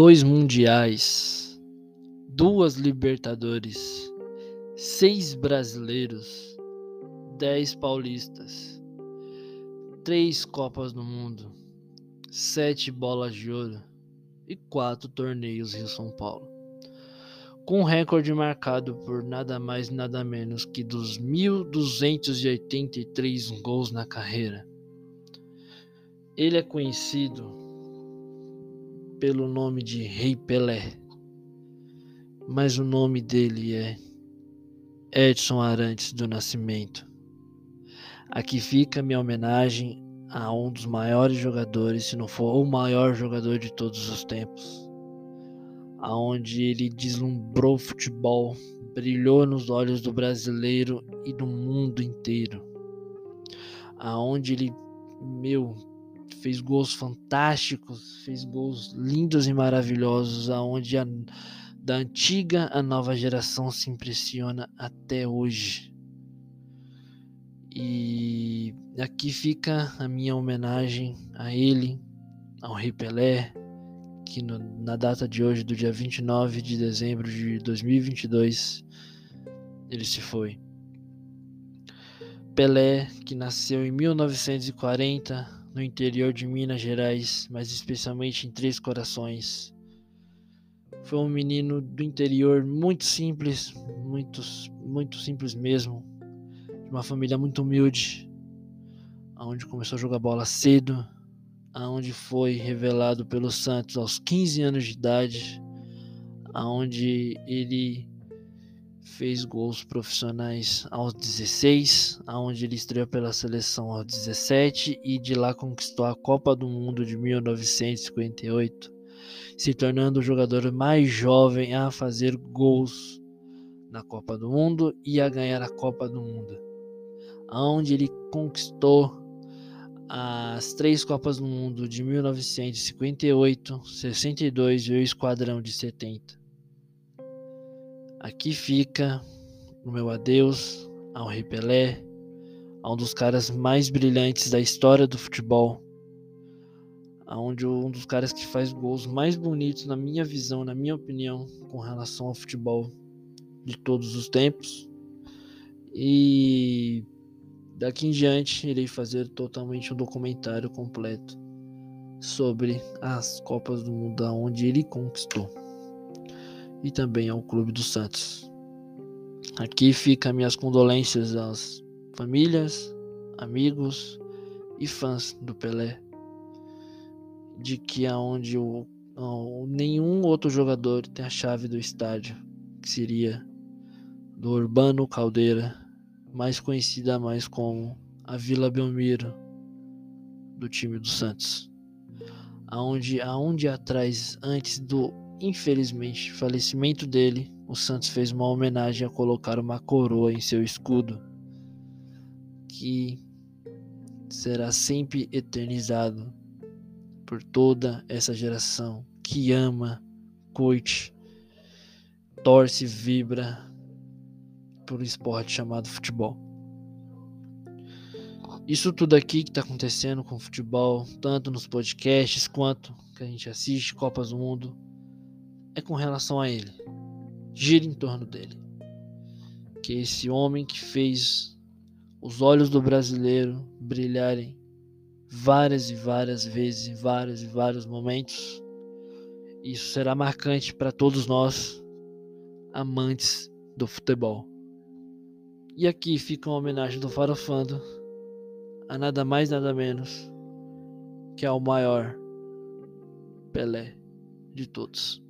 dois mundiais, duas Libertadores, seis brasileiros, dez paulistas, três Copas do Mundo, sete bolas de ouro e quatro torneios Rio-São Paulo. Com um recorde marcado por nada mais nada menos que dos 1.283 gols na carreira. Ele é conhecido pelo nome de Rei Pelé, mas o nome dele é Edson Arantes do Nascimento. Aqui fica minha homenagem a um dos maiores jogadores, se não for o maior jogador de todos os tempos, aonde ele deslumbrou o futebol, brilhou nos olhos do brasileiro e do mundo inteiro, aonde ele, meu, fez gols fantásticos, fez gols lindos e maravilhosos, aonde a, da antiga a nova geração se impressiona até hoje. E aqui fica a minha homenagem a ele, ao Rei Pelé, que no, na data de hoje, do dia 29 de dezembro de 2022, ele se foi. Pelé, que nasceu em 1940 no interior de Minas Gerais, mas especialmente em Três Corações. Foi um menino do interior muito simples, muito, muito simples mesmo, de uma família muito humilde, aonde começou a jogar bola cedo, aonde foi revelado pelo Santos aos 15 anos de idade, aonde ele fez gols profissionais aos 16, aonde ele estreou pela seleção aos 17 e de lá conquistou a Copa do Mundo de 1958, se tornando o jogador mais jovem a fazer gols na Copa do Mundo e a ganhar a Copa do Mundo onde ele conquistou as três Copas do Mundo de 1958, 62 e o Esquadrão de 70. Aqui fica o meu adeus ao Rei Pelé, a um dos caras mais brilhantes da história do futebol, aonde um dos caras que faz gols mais bonitos na minha visão, na minha opinião, com relação ao futebol de todos os tempos. E Daqui em diante, irei fazer totalmente um documentário completo sobre as Copas do Mundo onde ele conquistou e também ao Clube do Santos. Aqui fica minhas condolências às famílias, amigos e fãs do Pelé, de que aonde o, nenhum outro jogador tem a chave do estádio, que seria do Urbano Caldeira mais conhecida mais como a Vila Belmiro do time do Santos. Aonde aonde atrás antes do infelizmente falecimento dele, o Santos fez uma homenagem a colocar uma coroa em seu escudo que será sempre eternizado por toda essa geração que ama, curte, torce, vibra por um esporte chamado futebol. Isso tudo aqui que está acontecendo com o futebol, tanto nos podcasts quanto que a gente assiste Copas do Mundo, é com relação a ele. Gira em torno dele. Que esse homem que fez os olhos do brasileiro brilharem várias e várias vezes, em vários e vários momentos. Isso será marcante para todos nós, amantes do futebol. E aqui fica uma homenagem do Farofando a nada mais nada menos que ao maior Pelé de todos.